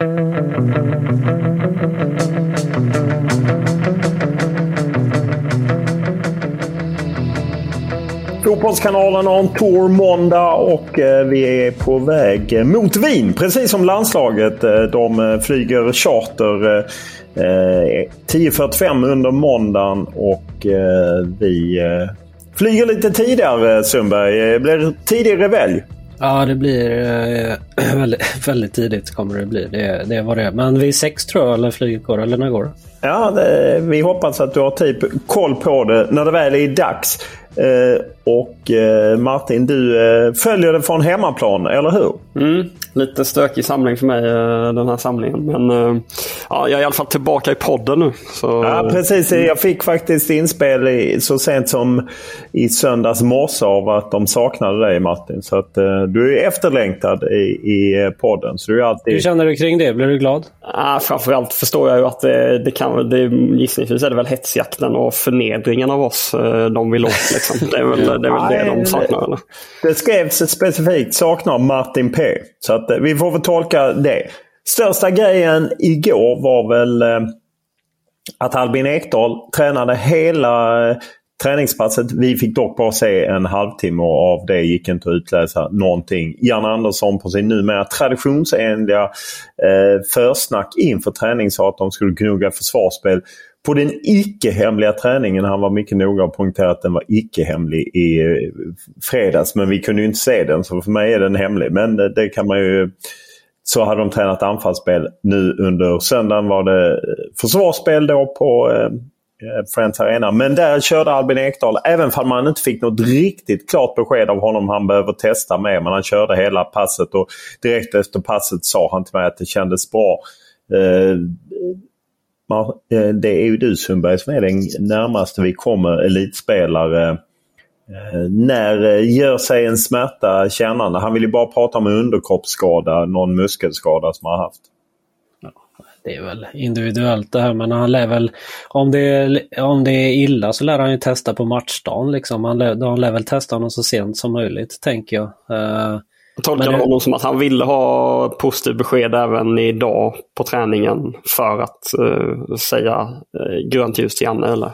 Fotbollskanalen har en tour måndag och eh, vi är på väg mot Wien. Precis som landslaget. Eh, de eh, flyger charter 10.45 under måndagen och vi flyger lite tidigare Sundberg. det Blir tidig revelj? Ja, det blir eh, väldigt, väldigt tidigt kommer det bli. Det, det vad det. Men vid sex tror jag, eller flyget går, eller när går det? Ja, det, vi hoppas att du har typ koll på det när det väl är dags. Eh, och eh, Martin, du eh, följer det från hemmaplan, eller hur? Mm, lite stökig samling för mig eh, den här samlingen. Men eh, ja, jag är i alla fall tillbaka i podden nu. Så, Ja, precis. Jag fick faktiskt inspel i, så sent som i söndags morse av att de saknade dig Martin. Så att eh, du är efterlängtad i, i podden. Så du är alltid... Hur känner du kring det? Blir du glad? Ja, framförallt förstår jag ju att det, det kan, det, gissningsvis är det väl hetsjakten och förnedringen av oss de vill åt. Liksom. Det är väl det, är väl det de saknar. Eller? Det skrevs specifikt saknar Martin P. Så att, eh, vi får väl tolka det. Största grejen igår var väl eh, att Albin Ekdal tränade hela eh, träningspasset. Vi fick dock bara se en halvtimme och av det gick inte att utläsa någonting. Jan Andersson på sin numera traditionsenliga eh, försnack inför träning sa att de skulle gnugga försvarsspel. På den icke-hemliga träningen, han var mycket noga och poängterade att den var icke-hemlig i eh, fredags. Men vi kunde ju inte se den så för mig är den hemlig. Men det, det kan man ju så hade de tränat anfallsspel. Nu under söndagen var det försvarsspel då på eh, eh Friends Arena. Men där körde Albin Ekdal, även om man inte fick något riktigt klart besked av honom han behöver testa med. Men han körde hela passet och direkt efter passet sa han till mig att det kändes bra. Eh, Eh, det är ju du Sundberg som är den närmaste vi kommer elitspelare. Eh, när eh, gör sig en smärta kännande? Han vill ju bara prata om underkroppsskada, någon muskelskada som han har haft. Det är väl individuellt det här men han lär väl, om det, är, om det är illa så lär han ju testa på matchdagen liksom. Han lär, han lär väl testa honom så sent som möjligt tänker jag. Jag tolkar Men det- honom som att han ville ha positivt besked även idag på träningen för att eh, säga eh, grönt ljus till Janne. Eller?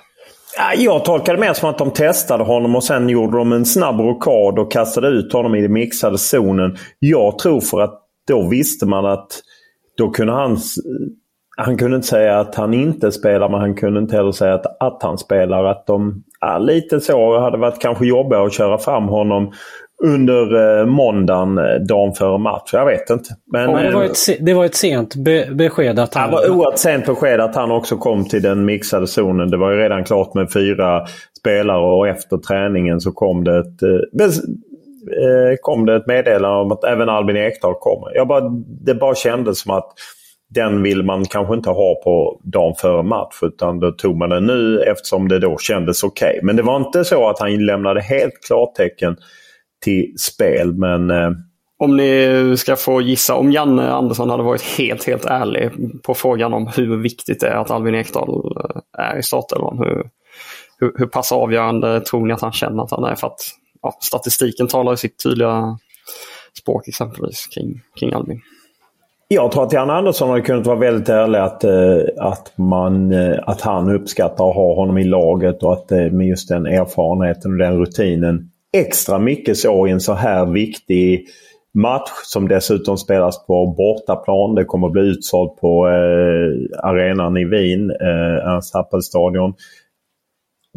Ja, Jag tolkar det mer som att de testade honom och sen gjorde de en snabb rockad och kastade ut honom i den mixade zonen. Jag tror för att då visste man att då kunde han... Han kunde inte säga att han inte spelar men han kunde inte heller säga att, att han spelar. Att de, ja, lite så hade varit kanske jobbigare att köra fram honom under eh, måndagen, eh, dagen före match. Jag vet inte. Men, men det, var eh, ett, det var ett sent be, besked att det han... var oerhört sent besked att han också kom till den mixade zonen. Det var ju redan klart med fyra spelare och efter träningen så kom det ett, eh, kom det ett meddelande om att även Albin Ekdal kommer. Jag bara, det bara kändes som att den vill man kanske inte ha på dagen före match utan då tog man den nu eftersom det då kändes okej. Men det var inte så att han lämnade helt klartecken till spel. Men eh, Om ni ska få gissa, om Janne Andersson hade varit helt, helt ärlig på frågan om hur viktigt det är att Albin Ekdal eh, är i startelvan. Hur, hur, hur pass avgörande tror ni att han känner att han är? För att ja, statistiken talar i sitt tydliga språk exempelvis kring, kring Albin. Jag tror att Jan Andersson hade kunnat vara väldigt ärlig att, eh, att, man, att han uppskattar att ha honom i laget och att med just den erfarenheten och den rutinen extra mycket så i en så här viktig match som dessutom spelas på bortaplan. Det kommer att bli utsålt på eh, arenan i Wien, eh, Ernst Happel-stadion.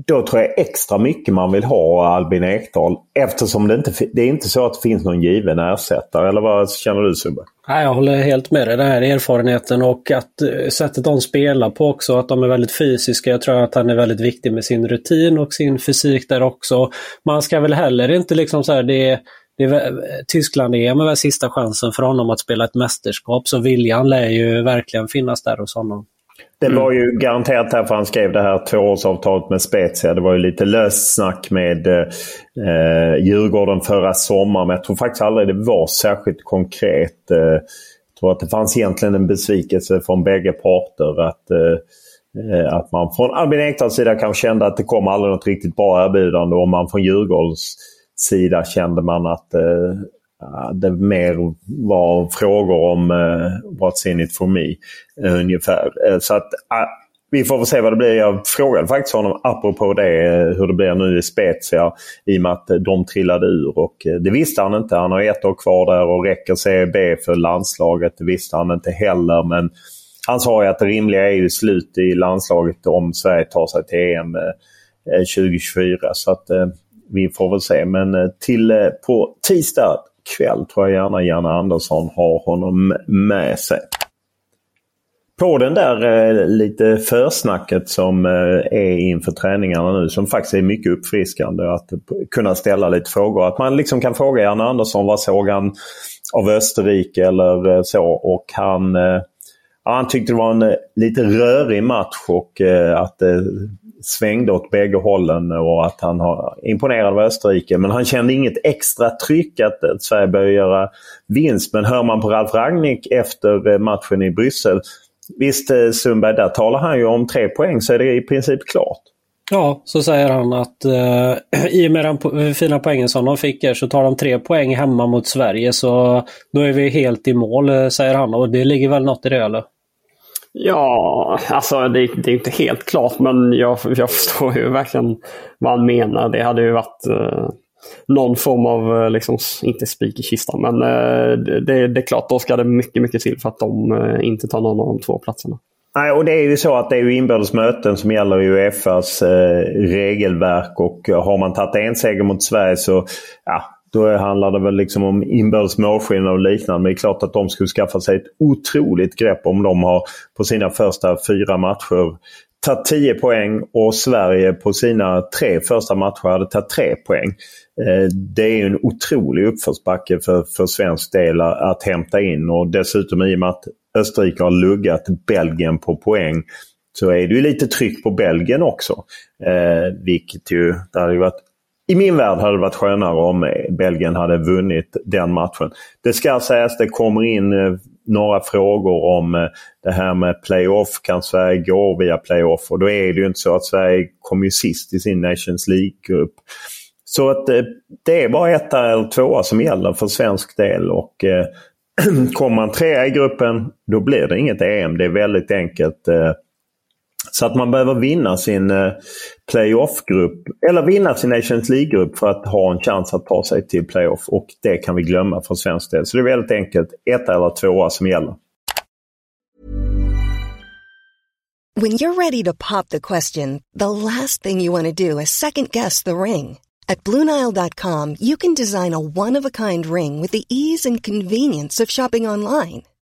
Då tror jag extra mycket man vill ha Albin Ekdal eftersom det inte det är inte så att det finns någon given ersättare. Eller vad känner du Subbe? jag håller helt med dig. Den här erfarenheten och att eh, sättet de spelar på också, att de är väldigt fysiska. Jag tror att han är väldigt viktig med sin rutin och sin fysik där också. Man ska väl heller inte liksom så här, det är det är, Tyskland är väl sista chansen för honom att spela ett mästerskap, så viljan lär ju verkligen finnas där hos honom. Det var ju garanterat därför han skrev det här tvåårsavtalet med Spezia. Det var ju lite löst snack med eh, Djurgården förra sommaren. Men jag tror faktiskt aldrig det var särskilt konkret. Eh, jag tror att det fanns egentligen en besvikelse från bägge parter. Att, eh, att man från Albin Ekdals sida kanske kände att det kom aldrig något riktigt bra erbjudande. Och man från Djurgårdens sida kände man att eh, Eh, det mer var frågor om eh, what's in it for me. Eh, ungefär. Så att uh, vi får väl se vad det blir. Jag frågade faktiskt honom apropå det hur det blir nu i Spezia i och med att de trillade ur. Och det visste han inte. Han har ett år kvar där och räcker CB för landslaget. Det visste han inte heller. Men han sa ju att det rimliga är ju slut i landslaget om Sverige tar sig till EM 2024. Så att vi får väl se. Men till på tisdag kväll tror jag gärna Janne Andersson har honom med sig. På den där eh, lite försnacket som eh, är inför träningarna nu som faktiskt är mycket uppfriskande att kunna ställa lite frågor. Att man liksom kan fråga Janne Andersson vad såg han av Österrike eller eh, så och han eh, Ja, han tyckte det var en eh, lite rörig match och eh, att det svängde åt bägge hållen och att han har imponerad av Österrike. Men han kände inget extra tryck att Sverige började göra vinst. Men hör man på Ralf Rangnick efter eh, matchen i Bryssel. Visst eh, Sundberg, där talar han ju om tre poäng så är det i princip klart. Ja, så säger han att eh, i och med den eh, fina poängen som de fick här så tar de tre poäng hemma mot Sverige så då är vi helt i mål, säger han. Och det ligger väl något i det eller? Ja, alltså det, det, är inte helt klart men jag, jag förstår ju verkligen vad han menar. Det hade ju varit eh, någon form av, eh, liksom, inte spik i kistan, men eh, det, det, är klart då ska det mycket, mycket till för att de eh, inte tar någon av de två platserna. Nej, och det är ju så att det är ju inbördes möten som gäller i Uefas eh, regelverk och har man tagit en seger mot Sverige så ja, då handlar det väl liksom om inbördes målskillnad och liknande. Men det är klart att de skulle skaffa sig ett otroligt grepp om de har på sina första fyra matcher tagit 10 poäng och Sverige på sina tre första matcher hade tagit 3 poäng. Eh, det är en otrolig uppförsbacke för, för svensk del att hämta in och dessutom i och med att Österrike har luggat Belgien på poäng så är det ju lite tryck på Belgien också. Eh, vilket ju, det hade ju varit i min värld hade det varit skönare om Belgien hade vunnit den matchen. Det ska sägas det kommer in eh, några frågor om eh, det här med playoff. Kan Sverige gå via playoff? Och då är det ju inte så att Sverige kom ju sist i sin Nations League-grupp. Så att eh, det är bara etta eller tvåa som gäller för svensk del. Och kommer man trea i gruppen då blir det inget EM. Det är väldigt enkelt. Så att man behöver vinna sin eh, playoff-grupp eller vinna sin Nations League-grupp för att ha en chans att ta sig till playoff. Och det kan vi glömma för svensk del. Så det är väldigt enkelt. Ett eller tvåa som gäller. When you're ready to pop the question, the last thing you want to do is second guess the ring. At BlueNile.com you can design a one-of-a-kind ring with the ease and convenience of shopping online.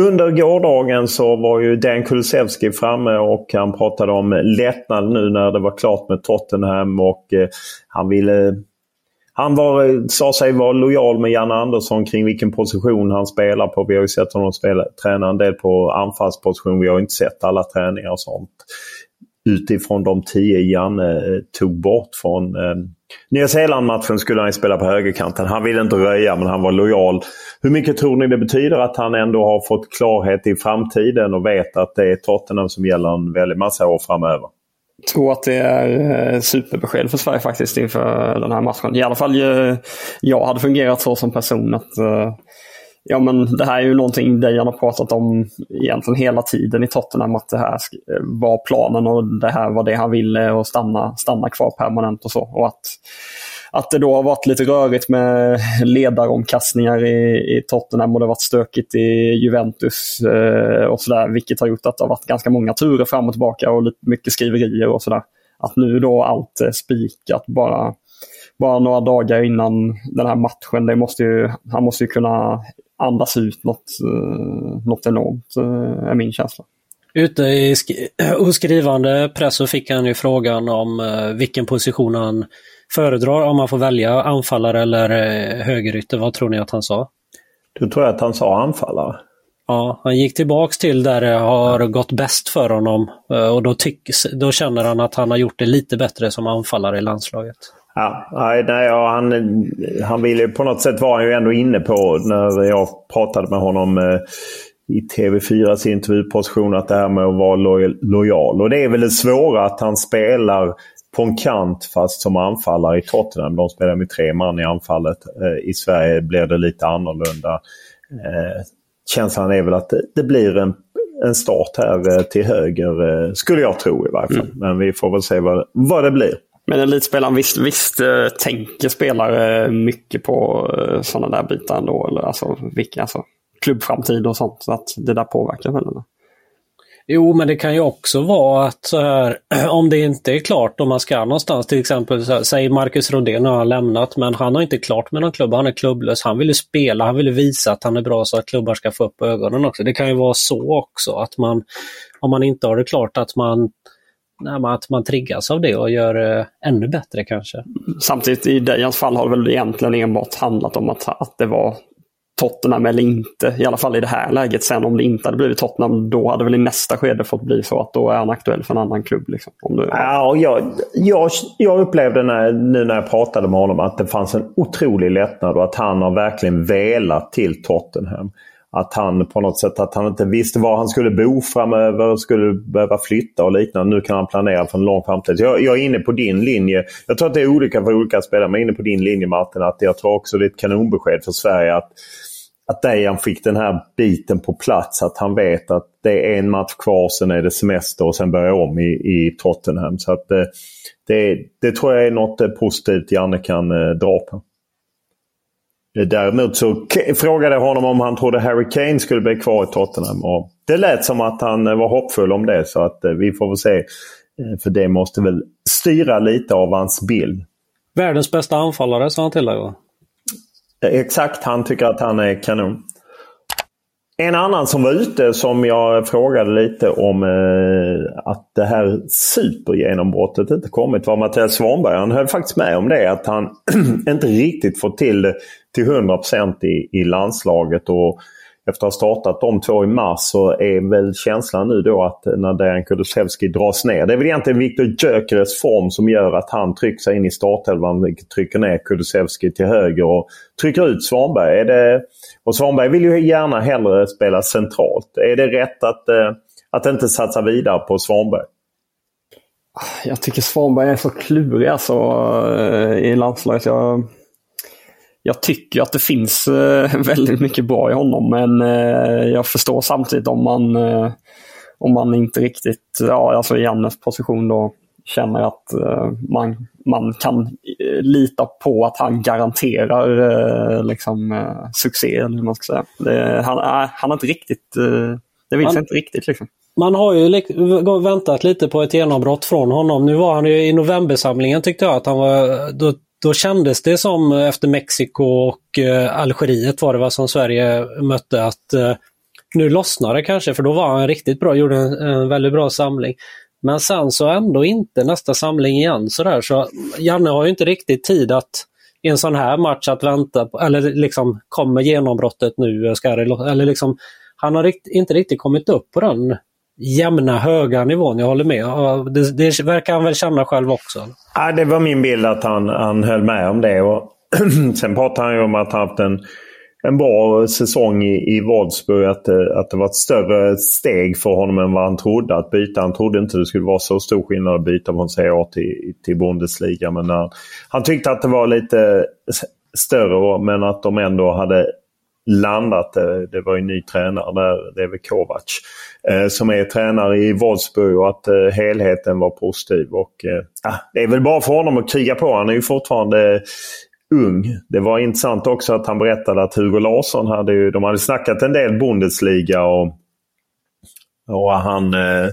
Under gårdagen så var ju Dan Kulusevski framme och han pratade om lättnad nu när det var klart med Tottenham och eh, han ville han var, eh, sa sig vara lojal med Janne Andersson kring vilken position han spelar på. Vi har ju sett honom spela, träna en del på anfallsposition. Vi har inte sett alla träningar och sånt. Utifrån de tio Janne eh, tog bort från eh, Nya Zeeland-matchen skulle han spela på högerkanten. Han ville inte röja men han var lojal. Hur mycket tror ni det betyder att han ändå har fått klarhet i framtiden och vet att det är Tottenham som gäller en väldig massa år framöver? Jag tror att det är eh, superbesked för Sverige faktiskt inför den här matchen. I alla fall eh, jag hade fungerat så som person att eh, ja, men det här är ju någonting Dejan har pratat om egentligen hela tiden i Tottenham. Att det här var planen och det här var det han ville och stanna, stanna kvar permanent och så. Och att, att det då har varit lite rörigt med ledaromkastningar i, i Tottenham och det har varit stökigt i Juventus eh, och sådär. Vilket har gjort att det har varit ganska många turer fram och tillbaka och lite mycket skriverier och sådär. Att nu då allt är spikat bara bara några dagar innan den här matchen. Det måste ju, han måste ju kunna andas ut något, uh, något enormt, uh, är min känsla. Ute i sk skrivande press så fick han ju frågan om uh, vilken position han föredrar, om man får välja anfallare eller högerytter. Vad tror ni att han sa? Du tror att han sa anfallare? Ja, han gick tillbaks till där det har gått bäst för honom och då, tyck, då känner han att han har gjort det lite bättre som anfallare i landslaget. Ja, nej, nej, han, han ville på något sätt var han ju ändå inne på när jag pratade med honom eh, i TV4s intervjuposition att det här med att vara loj lojal. Och det är väl det svåra att han spelar på en kant fast som anfallare i Tottenham. De spelar med tre man i anfallet. Eh, I Sverige blir det lite annorlunda. Eh, känslan är väl att det, det blir en, en start här eh, till höger, eh, skulle jag tro i varje fall. Mm. Men vi får väl se vad, vad det blir. Men elitspelaren visst, visst eh, tänker spelare mycket på eh, sådana där bitar ändå? Eller alltså, vilka, alltså, klubbframtid och sånt. Så att det där påverkar väl? Eller? Jo, men det kan ju också vara att så här, om det inte är klart om man ska någonstans, till exempel så här, säg Marcus Rodén har lämnat, men han har inte klart med någon klubb, han är klubblös. Han vill ju spela, han vill visa att han är bra så att klubbar ska få upp ögonen också. Det kan ju vara så också att man, om man inte har det klart, att man att man triggas av det och gör det ännu bättre kanske. Samtidigt i Dejans fall har det väl egentligen enbart handlat om att, att det var Tottenham eller inte. I alla fall i det här läget. Sen om det inte hade blivit Tottenham, då hade väl i nästa skede fått bli så att då är han aktuell för en annan klubb. Liksom, om du... ja, jag, jag, jag upplevde när, nu när jag pratade med honom att det fanns en otrolig lättnad och att han har verkligen velat till Tottenham att han på något sätt att han inte visste var han skulle bo framöver, skulle behöva flytta och liknande. Nu kan han planera för en lång framtid. Jag, jag, är inne på din linje. Jag tror att det är olika för olika spelare, men jag är inne på din linje Martin. Att jag tror också det är ett kanonbesked för Sverige att, att Dejan fick den här biten på plats. Att han vet att det är en match kvar, sen är det semester och sen börjar om i, i Tottenham. Så att eh, det, det tror jag är något eh, positivt Janne kan eh, dra på. Däremot så frågade jag honom om han trodde Harry Kane skulle bli kvar i Tottenham. Och det lät som att han var hoppfull om det så att eh, vi får väl se. Eh, för det måste väl styra lite av hans bild. Världens bästa anfallare sa han till dig va? Exakt, han tycker att han är kanon. En annan som var ute som jag frågade lite om eh, att det här supergenombrottet inte kommit var Mattias Svanberg. Han höll faktiskt med om det att han inte riktigt fått till det till 100% i, i landslaget. Och efter att ha startat de två i mars så är väl känslan nu då att när Dejan Kulusevski dras ner. Det är väl egentligen Viktor Gyökeres form som gör att han trycker sig in i startelvan. Trycker ner Kulusevski till höger och trycker ut Svanberg. Är det, och Svanberg vill ju gärna hellre spela centralt. Är det rätt att, eh, att inte satsa vidare på Svanberg? Ah, jag tycker Svanberg är så klurig alltså, eh, i landslaget. Jag jag tycker att det finns eh, väldigt mycket bra i honom men eh, jag förstår samtidigt om man, eh, om man inte riktigt, ja alltså i Jannes position då, känner att man, man kan lita på att han garanterar liksom, succé. Eller man ska säga. Det, han, han har inte riktigt, det vill sig inte riktigt. Liksom. Man har ju väntat lite på ett genombrott från honom. Nu var han ju i novembersamlingen tyckte jag att han var, då då kändes det som eh, efter Mexiko och eh, Algeriet var det va, som Sverige mötte att eh, nu lossnar det kanske för då var han riktigt bra, gjorde en, en väldigt bra samling. Men sen så ändå inte nästa samling igen sådär. Så Janne har ju inte riktigt tid att i en sån här match att vänta på, eller liksom kommer genombrottet nu? Eh, ska det, eller liksom, han har rikt, inte riktigt kommit upp på den jämna höga nivån. Jag håller med. Det, det verkar han väl känna själv också? Ja, det var min bild att han, han höll med om det. Och sen pratade han ju om att han haft en, en bra säsong i, i Wolfsburg. Att, att det var ett större steg för honom än vad han trodde att byta. Han trodde inte det skulle vara så stor skillnad att byta från CA till, till Bundesliga. Men han, han tyckte att det var lite större men att de ändå hade landat. Det var en ny tränare där, det är väl Kovac, eh, som är tränare i Wolfsburg och att eh, helheten var positiv. Och, eh, ah, det är väl bara för honom att kriga på. Han är ju fortfarande ung. Det var intressant också att han berättade att Hugo Larsson hade ju, de hade snackat en del Bundesliga och, och han eh,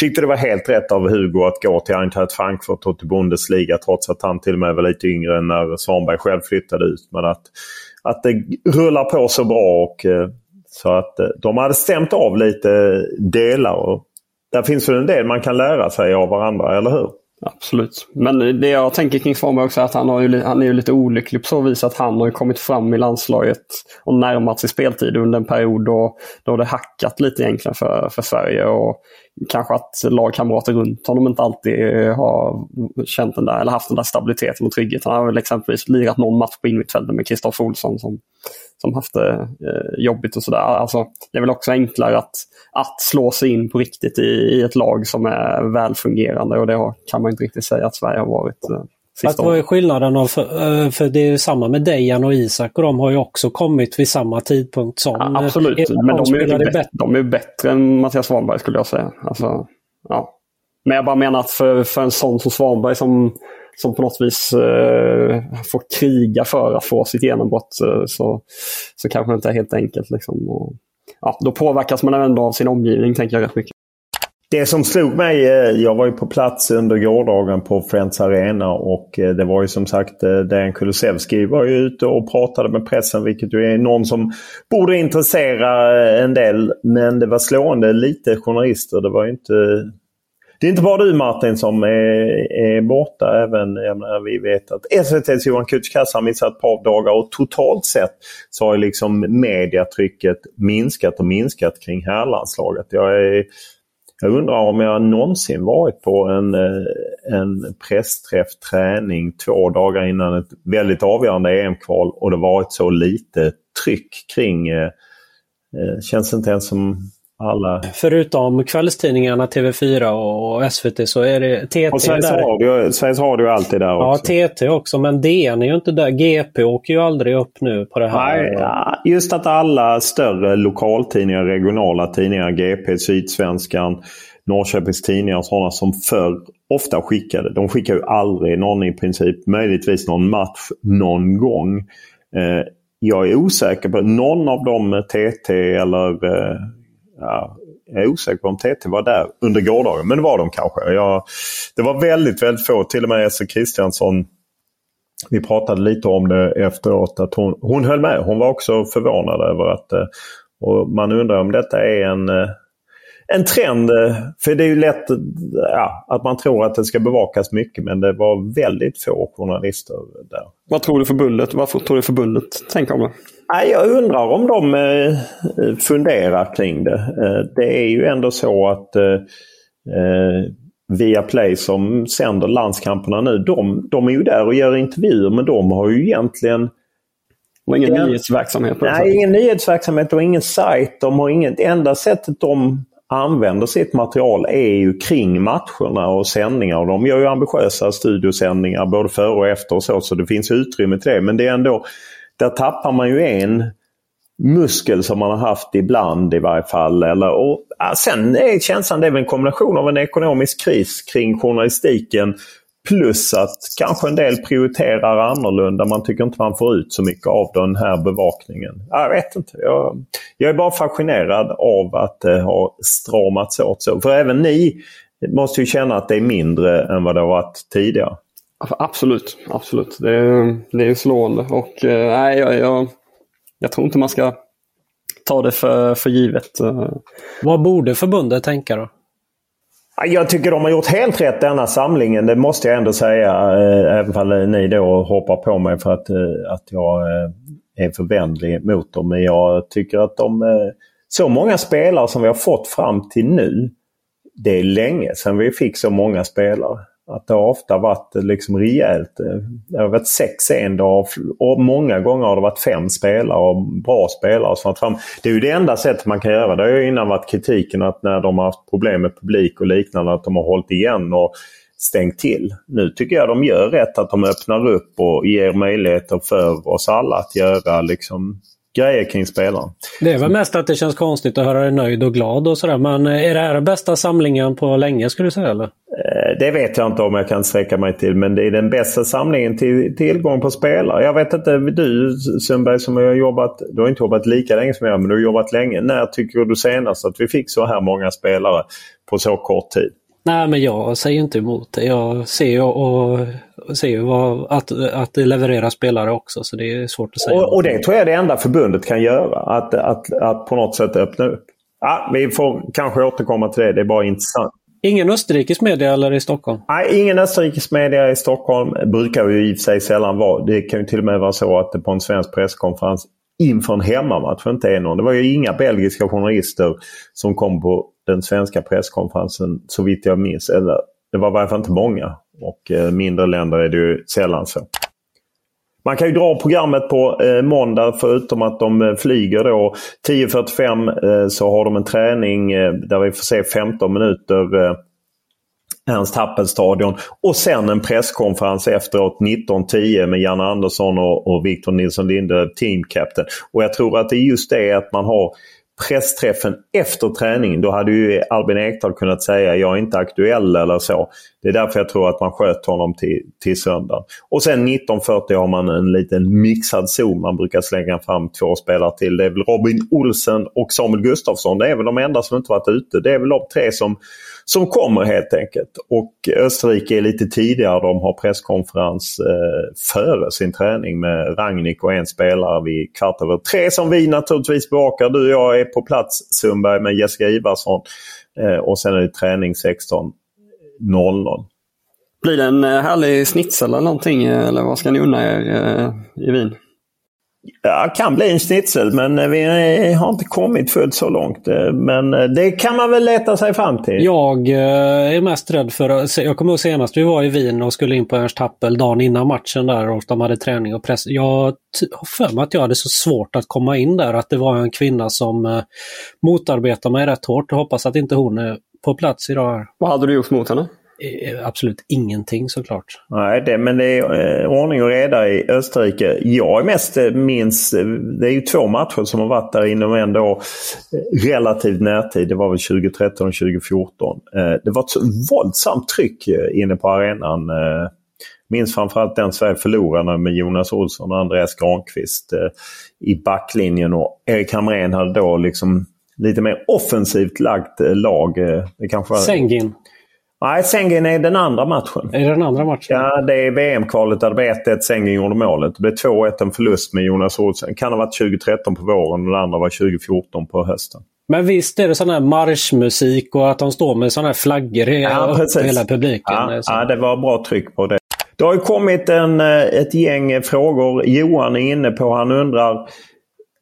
tyckte det var helt rätt av Hugo att gå till Eintracht Frankfurt och till Bundesliga trots att han till och med var lite yngre än när Svanberg själv flyttade ut. Men att att det rullar på så bra. Och, eh, så att eh, de hade stämt av lite delar. Och där finns väl en del man kan lära sig av varandra, eller hur? Absolut. Men det jag tänker kring Svanberg också är att han, har ju, han är ju lite olycklig på så vis att han har kommit fram i landslaget och närmat sig speltid under en period då, då det hackat lite egentligen för, för Sverige. Och kanske att lagkamrater runt honom inte alltid har känt den där, eller haft den där stabiliteten och tryggheten. Han har väl exempelvis lirat någon match på innermittfältet med Kristoffer Olsson som, som haft det eh, jobbigt och sådär. Alltså, det är väl också enklare att, att slå sig in på riktigt i, i ett lag som är välfungerande och det har, kan man inte riktigt säga att Sverige har varit. Eh, Fast vad är skillnaden? För, eh, för det är samma med Dejan och Isak och de har ju också kommit vid samma tidpunkt som... Ja, absolut, men de är, ju bättre, de är bättre än Mattias Svanberg skulle jag säga. Alltså, ja. Men jag bara menar att för, för en sån som Svanberg som, som på något vis eh, får kriga för att få sitt genombrott eh, så, så kanske det inte är helt enkelt. Liksom. Och, ja, då påverkas man ändå av sin omgivning, tänker jag rätt mycket. Det som slog mig, eh, jag var ju på plats under gårdagen på Friends Arena och eh, det var ju som sagt eh, Dejan Kulusevski var ju ute och pratade med pressen vilket ju är någon som borde intressera en del. Men det var slående lite journalister. Det var ju inte... Det är inte bara du Martin som är, är borta. Även menar, vi vet att SVTs Johan Kücükas har missat ett par dagar och totalt sett så har liksom mediatrycket minskat och minskat kring herrlandslaget. Jag är jag undrar om jag någonsin varit på en, eh, en pressträff, träning två dagar innan ett väldigt avgörande EM-kval och det varit så lite tryck kring... Eh, eh känns inte ens som alla... Förutom kvällstidningarna TV4 och SVT så är det TT och Sveriges där. Radio, Sveriges Radio är alltid där ja, också. Ja, TT också. Men DN är ju inte där. GP åker ju aldrig upp nu på det här. Nej, ja, just att alla större lokaltidningar, regionala tidningar, GP, Sydsvenskan, Norrköpings Tidningar och sådana som förr ofta skickade. De skickar ju aldrig någon i princip. Möjligtvis någon match någon gång. Eh, jag är osäker på någon av dem, TT eller eh, ja, jag är osäker på om TT var där under gårdagen, men det var de kanske. Jag, det var väldigt, väldigt få. Till och med Esse Kristiansson. Vi pratade lite om det efteråt. att Hon, hon höll med. Hon var också förvånad över att eh, Och man undrar om detta är en, eh, en trend. För det är ju lätt ja, att man tror att det ska bevakas mycket men det var väldigt få journalister där. Vad tror du förbundet, vad tror du förbundet tänker om det? Jag undrar om de funderar kring det. Det är ju ändå så att via Play som sänder landskamperna nu. De, de är ju där och gör intervjuer men de har ju egentligen och ingen nyhetsverksamhet? Nej, ingen nyhetsverksamhet och ingen sajt. De har inget, det enda sättet de använder sitt material är ju kring matcherna och sändningar. de gör ju ambitiösa studiosändningar både före och efter och så, så det finns utrymme till det. Men det är ändå, där tappar man ju en muskel som man har haft ibland i varje fall. Eller, och, ja, sen är känslan det är väl en kombination av en ekonomisk kris kring journalistiken plus att kanske en del prioriterar annorlunda. Man tycker inte man får ut så mycket av den här bevakningen. Jag vet inte. Jag, jag är bara fascinerad av att det har stramats åt så. För även ni måste ju känna att det är mindre än vad det har varit tidigare. Absolut, absolut. Det är, det är slående. Och eh, nej, jag, jag jag tror inte man ska ta det för, för givet. Eh. Vad borde förbundet tänka då? Jag tycker de har gjort helt rätt denna samlingen. Det måste jag ändå säga. Eh, även om ni då hoppar på mig för att, eh, att jag eh, är för vänlig mot dem. Men jag tycker att de... Så många spelare som vi har fått fram till nu. Det är länge sedan vi fick så många spelare. Att det har ofta varit liksom rejält. Det har varit sex en dag och många gånger har det varit fem spelare och bra spelare som fram. Det är ju det enda sättet man kan göra. Det har ju innan varit kritiken att när de har haft problem med publik och liknande att de har hållit igen och stängt till. Nu tycker jag de gör rätt att de öppnar upp och ger möjligheter för oss alla att göra liksom grejer kring spelaren. Det är väl mest att det känns konstigt att höra dig nöjd och glad och sådär. Men är det här bästa samlingen på länge skulle du säga? Eller? Eh, det vet jag inte om jag kan sträcka mig till. Men det är den bästa samlingen till tillgång på spelare. Jag vet inte, du Sundberg som har jobbat, du har inte jobbat lika länge som jag men du har jobbat länge. När tycker du senast att vi fick så här många spelare på så kort tid? Nej, men jag säger inte emot det. Jag ser ju och, ser ju vad, att, att det levererar spelare också, så det är svårt att säga. Och, och det tror jag är det enda förbundet kan göra. Att, att, att på något sätt öppna upp. Ja, vi får kanske återkomma till det. Det är bara intressant. Ingen österrikisk media eller i Stockholm? Nej, ingen österrikisk media i Stockholm. brukar ju i och för sig sällan vara. Det kan ju till och med vara så att det på en svensk presskonferens inför en hemmamatch inte är någon. Det var ju inga belgiska journalister som kom på den svenska presskonferensen så vitt jag minns. Eller, det var i varje fall inte många. Och eh, mindre länder är det ju sällan så. Man kan ju dra programmet på eh, måndag förutom att de eh, flyger då. 10.45 eh, så har de en träning eh, där vi får se 15 minuter eh, Ernst Happelstadion. Och sen en presskonferens efteråt 19.10 med Janne Andersson och, och Victor Nilsson Linde, team captain. Och jag tror att det är just det att man har pressträffen efter träningen. Då hade ju Albin Ekdal kunnat säga jag är inte aktuell eller så. Det är därför jag tror att man sköt honom till, till söndagen. Och sen 19.40 har man en liten mixad zon. Man brukar slänga fram två spelare till. Det är väl Robin Olsen och Samuel Gustafsson. Det är väl de enda som inte varit ute. Det är väl de tre som som kommer helt enkelt. Och Österrike är lite tidigare. De har presskonferens eh, före sin träning med Ragnik och en spelare vid kvart över tre som vi naturligtvis bevakar. Du och jag är på plats Sundberg med Jessica Ivarsson. Eh, och sen är det träning 16. 16.00. Blir det en eh, härlig snitsel eller någonting? Eh, eller vad ska ni unna er eh, i Wien? Ja, kan bli en schnitzel men vi har inte kommit fullt så långt. Men det kan man väl leta sig fram till. Jag är mest rädd för, jag kommer ihåg senast vi var i Wien och skulle in på Ernst Happel dagen innan matchen där och de hade träning och press. Jag har för mig att jag hade så svårt att komma in där, att det var en kvinna som motarbetade mig rätt hårt. Jag hoppas att inte hon är på plats idag. Vad hade du gjort mot henne? Eh, absolut ingenting såklart. Nej, det, men det är eh, ordning och reda i Österrike. Jag är mest eh, minns, det är ju två matcher som har varit där inom ändå relativt närtid. Det var väl 2013 och 2014. Det var ett våldsamt tryck inne på arenan. Minns framförallt den Sverige förlorade med Jonas Olsson och Andreas Granqvist i backlinjen. Och Erik Hamrén hade då liksom lite mer offensivt lagt lag. Det kanske. Sengin. Nej, Sengin är den andra matchen. Är det den andra matchen? Ja, det är VM-kvalet där det blev 1-1. Sengin gjorde målet. Det blev 2-1 en förlust med Jonas Olsson. Kan ha varit 2013 på våren och det andra var 2014 på hösten. Men visst är det sån här marschmusik och att de står med såna här flaggor i Ja, hela publiken. Ja, ja, det var bra tryck på det. Det har ju kommit en, eh, ett gäng frågor. Johan är inne på, han undrar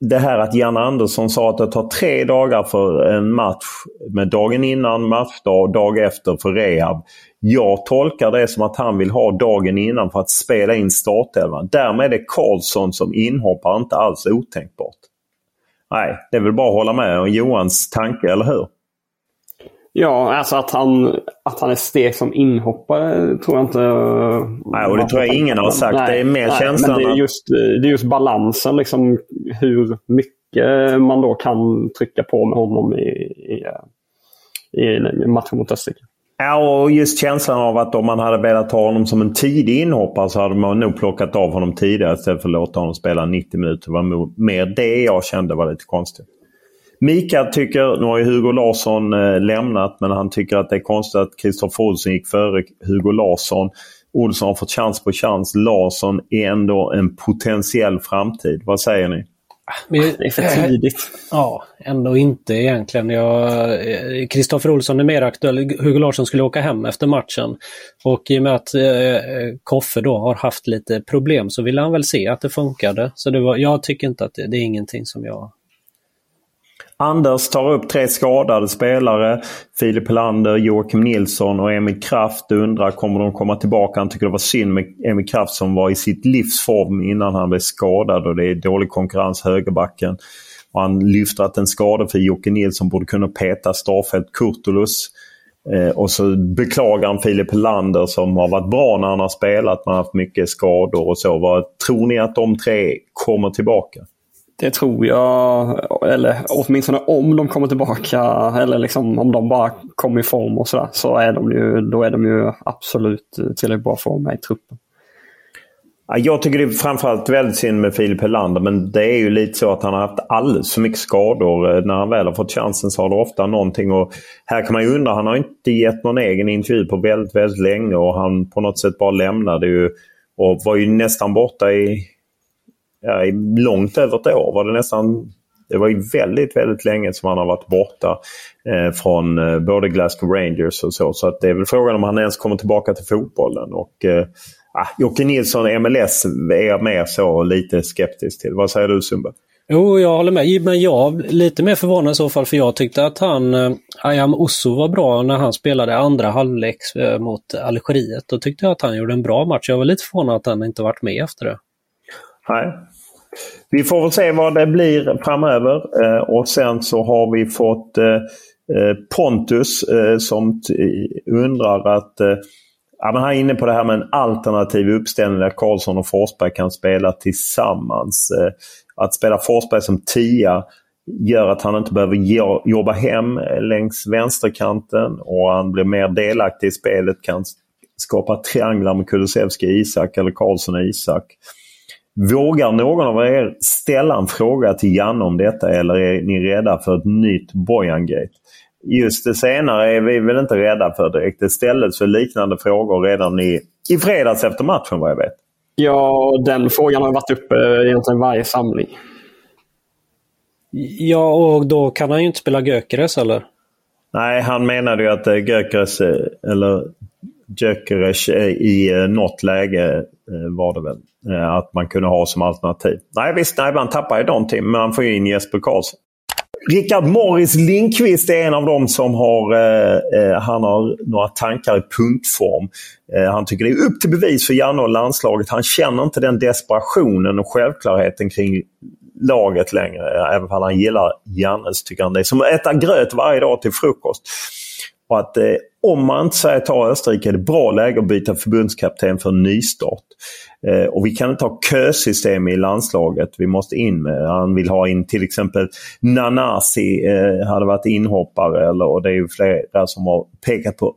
det här att Jan Andersson sa att det tar tre dagar för en match med dagen innan matchdag och dag efter för rehab. Jag tolkar det som att han vill ha dagen innan för att spela in startelvan. Därmed är Karlsson som inhoppare inte alls otänkbart. Nej, det är väl bara att hålla med om Johans tanke, eller hur? Ja, alltså att han, att han är steg som inhoppare tror jag inte... Nej, och det tror jag ingen har sagt. Det är mer känslan Men det är just, det är just balansen, liksom hur mycket man då kan trycka på med honom i, i, i matchen mot Österrike. Ja, och just känslan av att om man hade velat ha honom som en tidig inhoppare så hade man nog plockat av honom tidigare istället för att låta honom spela 90 minuter. Det var mer det jag kände var lite konstigt. Mikael tycker, nu har ju Hugo Larsson eh, lämnat, men han tycker att det är konstigt att Kristoffer Olsson gick före Hugo Larsson. Olsson har fått chans på chans. Larsson är ändå en potentiell framtid. Vad säger ni? Men- Det är för tidigt. Ja, ändå inte egentligen. Eh, Kristoffer Olsson är mer aktuell. Hugo Larsson skulle åka hem efter matchen. Och i och med att eh, Koffe då har haft lite problem så ville han väl se att det funkade. Så det var, jag tycker inte att det, det är ingenting som jag... Anders tar upp tre skadade spelare. Filip Helander, Joakim Nilsson och Emil Kraft. Undrar kommer de komma tillbaka? Han tycker det var synd med Emil Kraft som var i sitt livsform innan han blev skadad och det är dålig konkurrens högerbacken. Och han lyfter att en skadefri Jocke Nilsson borde kunna peta Starfelt Kurtulus. Eh, och så beklagar han Filip Helander som har varit bra när han har spelat. men har haft mycket skador och så. Vad tror ni att de tre kommer tillbaka? Det tror jag, eller åtminstone om de kommer tillbaka, eller liksom om de bara kommer i form och sådär, så är de ju, då är de ju absolut tillräckligt bra form med i truppen. Jag tycker det är framförallt väldigt synd med Filip Helander men det är ju lite så att han har haft alldeles för mycket skador. När han väl har fått chansen så har det ofta någonting. Och här kan man ju undra, han har inte gett någon egen intervju på väldigt, väldigt länge och han på något sätt bara lämnade ju och var ju nästan borta i, ja, långt över ett år. Var det nästan det var ju väldigt, väldigt länge som han har varit borta eh, från eh, både Glasgow Rangers och så. Så att det är väl frågan om han ens kommer tillbaka till fotbollen. Och, eh, ah, Jocke Nilsson, MLS, är jag mer så lite skeptisk till. Vad säger du Sundberg? Jo, jag håller med. Men jag lite mer förvånad i så fall för jag tyckte att han, eh, Ayam Osso var bra när han spelade andra halvlek eh, mot Algeriet. Då tyckte jag att han gjorde en bra match. Jag var lite förvånad att han inte varit med efter det. Nej. Vi får väl se vad det blir framöver. Eh, och sen så har vi fått eh, eh, Pontus som undrar att ja, men han är inne på det här med en alternativ uppställning där Karlsson och Forsberg kan spela tillsammans. Att spela Forsberg som tia gör att han inte behöver jobba hem längs vänsterkanten och han blir mer delaktig i spelet. Kan skapa trianglar med Kulusevski Isak eller Karlsson och Isak. Vågar någon av er ställa en fråga till Janne om detta eller är ni rädda för ett nytt Bojan-gate? Just det senare är vi väl inte rädda för direkt. Det ställdes för liknande frågor redan i, i fredags efter matchen vad jag vet. Ja, den frågan har varit uppe egentligen varje samling. Ja, och då kan han ju inte spela Gökeres eller? Nej, han menade ju att eh, Gökeres, eh, eller Gyökeres eh, i eh, något läge eh, var det väl. Att man kunde ha som alternativ. Nej visst, nej, man tappar ju någonting men man får ju in Jesper Karlsson. Rickard Morris Lindqvist är en av dem som har, eh, eh, han har några tankar i punktform. Eh, han tycker det är upp till bevis för Janne och landslaget. Han känner inte den desperationen och självklarheten kring laget längre. Även om han gillar Jannes tycker han det är som att äta gröt varje dag till frukost. Och att eh, om man inte säger ta Österrike är det bra läge att byta förbundskapten för en nystart. Eh, och vi kan inte ha kösystem i landslaget. Vi måste in med, han vill ha in till exempel Nanasi eh, hade varit inhoppare eller, och det är ju flera som har pekat på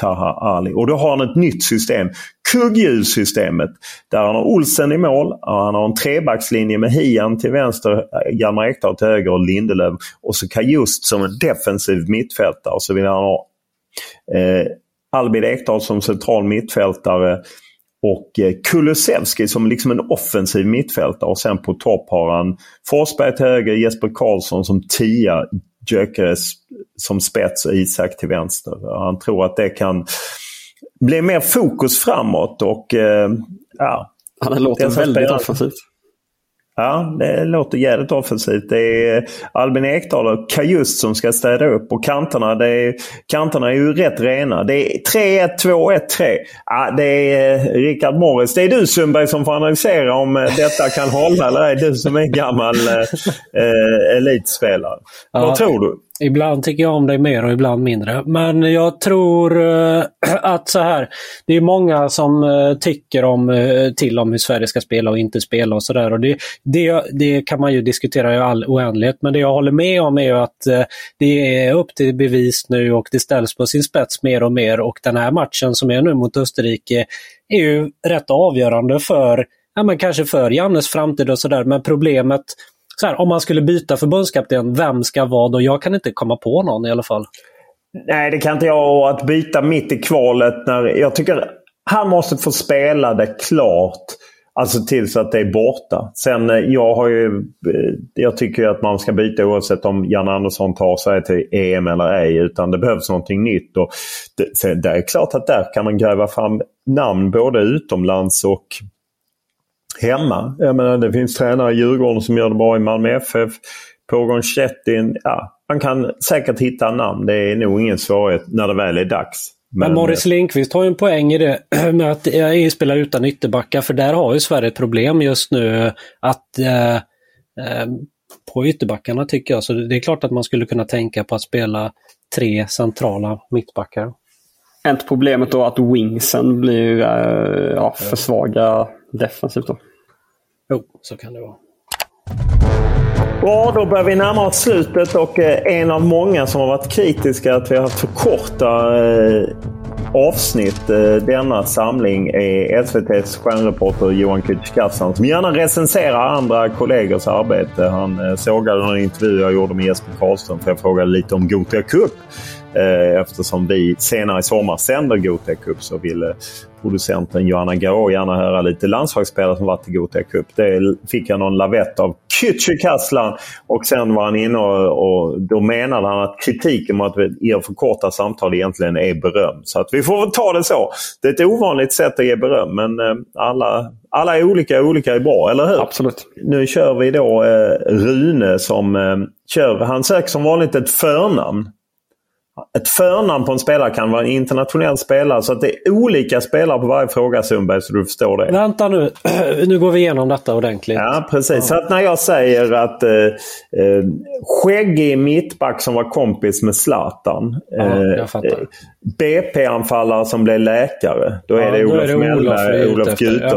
Taha Ali. Och då har han ett nytt system. Kugghjulssystemet. Där han har Olsen i mål. och Han har en trebackslinje med Hian till vänster, Hjalmar Ekdal till höger och Lindelöf. Och så Kajust som en defensiv mittfältare. Och så vill han ha eh, Albin Ekdal som central mittfältare och eh, Kulusevski som liksom en offensiv mittfältare. Och sen på topp har han Forsberg till höger, Jesper Karlsson som tia, Gyökeres som spets och Isak till vänster. Han tror att det kan bli mer fokus framåt och eh, ja. Det låter väldigt offensivt. Ja, det låter jävligt offensivt. Det är Albin Ekdal och Kajust som ska städa upp. Och kanterna, det är, kanterna är ju rätt rena. Det är 3-1, 2-1, 3. Ja, det är Rickard Morris. Det är du Sundberg som får analysera om eh, detta kan hålla eller ej. Du som är gammal eh, eh, elitspelare. Ja. Vad tror du? Ibland tycker jag om dig mer och ibland mindre. Men jag tror eh, att så här, det är många som eh, tycker om, eh, till om hur Sverige ska spela och inte spela och sådär. Det, det, det kan man ju diskutera i all oändlighet. Men det jag håller med om är att det är upp till bevis nu och det ställs på sin spets mer och mer. Och den här matchen som är nu mot Österrike är ju rätt avgörande för, ja, men kanske för Jannes framtid och sådär. Men problemet så här, om man skulle byta förbundskapten, vem ska vad? Och jag kan inte komma på någon i alla fall. Nej, det kan inte jag. Och att byta mitt i kvalet. När, jag tycker han måste få spela det klart. Alltså tills att det är borta. Sen eh, jag har ju... Eh, jag tycker att man ska byta oavsett om Jan Andersson tar sig till EM eller ej. Utan det behövs någonting nytt. Och det, det är klart att där kan man gräva fram namn både utomlands och hemma. Jag menar, det finns tränare i Djurgården som gör det bra i Malmö FF. Pågång Stettin. Ja, man kan säkert hitta namn. Det är nog ingen svårighet när det väl är dags. Men, Men Morris Lindqvist har ju en poäng i det med att EU spelar utan ytterbackar. För där har ju Sverige ett problem just nu att eh, eh, på ytterbackarna tycker jag. Så det är klart att man skulle kunna tänka på att spela tre centrala mittbackar. Är inte problemet då att wingsen blir eh, ja, för svaga defensivt då? Jo, så kan det vara. Bra, då börjar vi närma oss slutet och eh, en av många som har varit kritiska att vi har haft för korta eh, avsnitt eh, denna samling är SVTs stjärnreporter Johan Kücükaslan som gärna recenserar andra kollegors arbete. Han sågade en intervju jag gjorde med Jesper Karlström för jag frågade lite om Gothia Cup. Eftersom vi senare i sommar sänder Gothia Cup så ville producenten Johanna Garå gärna höra lite landslagsspelare som varit i Gothia Cup. Det fick jag någon lavett av Kücükaslan och sen var han inne och, och då menade han att kritiken mot att vi ger för korta samtal egentligen är beröm. Så att vi får väl ta det så. Det är ett ovanligt sätt att ge beröm men eh, alla, alla är olika olika är bra, eller hur? Absolut. Nu kör vi då eh, Rune som eh, kör, han söker som vanligt ett förnamn ett förnamn på en spelare kan vara en internationell spelare. Så att det är olika spelare på varje fråga Sundberg, så du förstår det. Vänta nu, nu går vi igenom detta ordentligt. Ja, precis. Ja. Så att när jag säger att eh, eh, skäggig mittback som var kompis med Zlatan. Ja, eh, BP-anfallare som blev läkare. Då är det Olof Mellberg, Olof. Ja,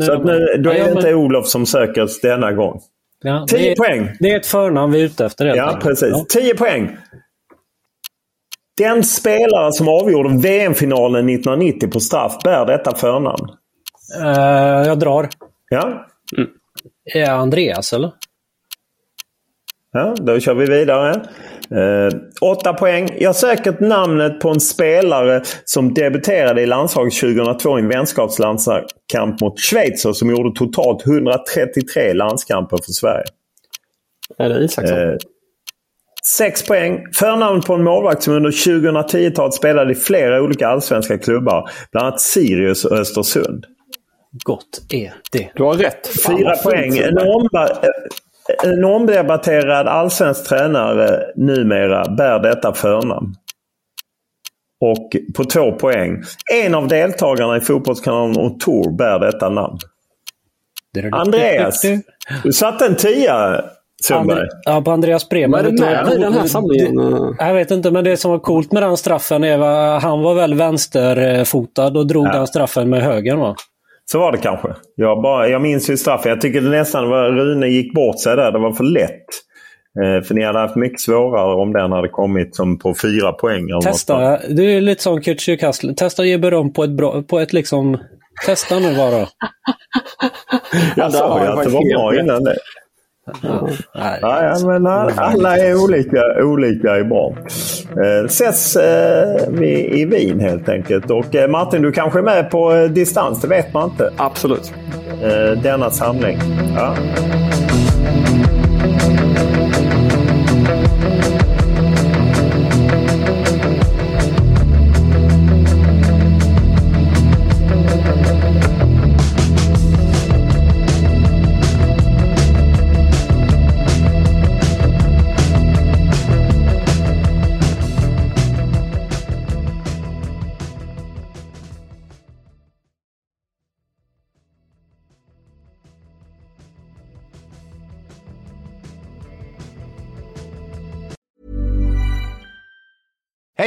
så att nu, då är det inte Olof som söker denna gång. Ja, 10 poäng! Det är ett förnamn vi är ute efter. Ja, precis. 10 poäng! Den spelare som avgjorde VM-finalen 1990 på straff bär detta förnamn. Uh, jag drar. Ja. Mm. Är Andreas eller? Ja, då kör vi vidare. Uh, åtta poäng. Jag säkert namnet på en spelare som debuterade i landslaget 2002 i en vänskapslandskamp mot Schweiz och som gjorde totalt 133 landskamper för Sverige. Är det Isaksson? Uh, 6 poäng. Förnamn på en målvakt som under 2010-talet spelade i flera olika allsvenska klubbar. Bland annat Sirius och Östersund. Gott är det. Du har rätt. 4 poäng. En, omba en omdebatterad allsvensk tränare numera bär detta förnamn. Och på två poäng. En av deltagarna i Fotbollskanalen och Tour bär detta namn. Andreas, du satte en tia Sundberg. ja, på Andreas Bremer. Var det med den här samlingen? Jag vet inte, men det som var coolt med den straffen är att han var väl vänsterfotad och drog ja. den straffen med högern va? Så var det kanske. Jag, bara, jag minns ju straffen. Jag tycker det nästan var Rune gick bort sig där. Det var för lätt. Eh, för ni hade haft mycket svårare om den hade kommit som på fyra poäng. Testa. Du är lite som Schukastle. Testa att ge beröm på ett, bra, på ett liksom... Testa nu bara. jag sa ju att det var bra innan det. Nej. Ja, men alla är olika, olika är bra. Eh, ses eh, vi i Wien helt enkelt. Och eh, Martin, du kanske är med på eh, distans, det vet man inte. Absolut. Denna samling. Ja.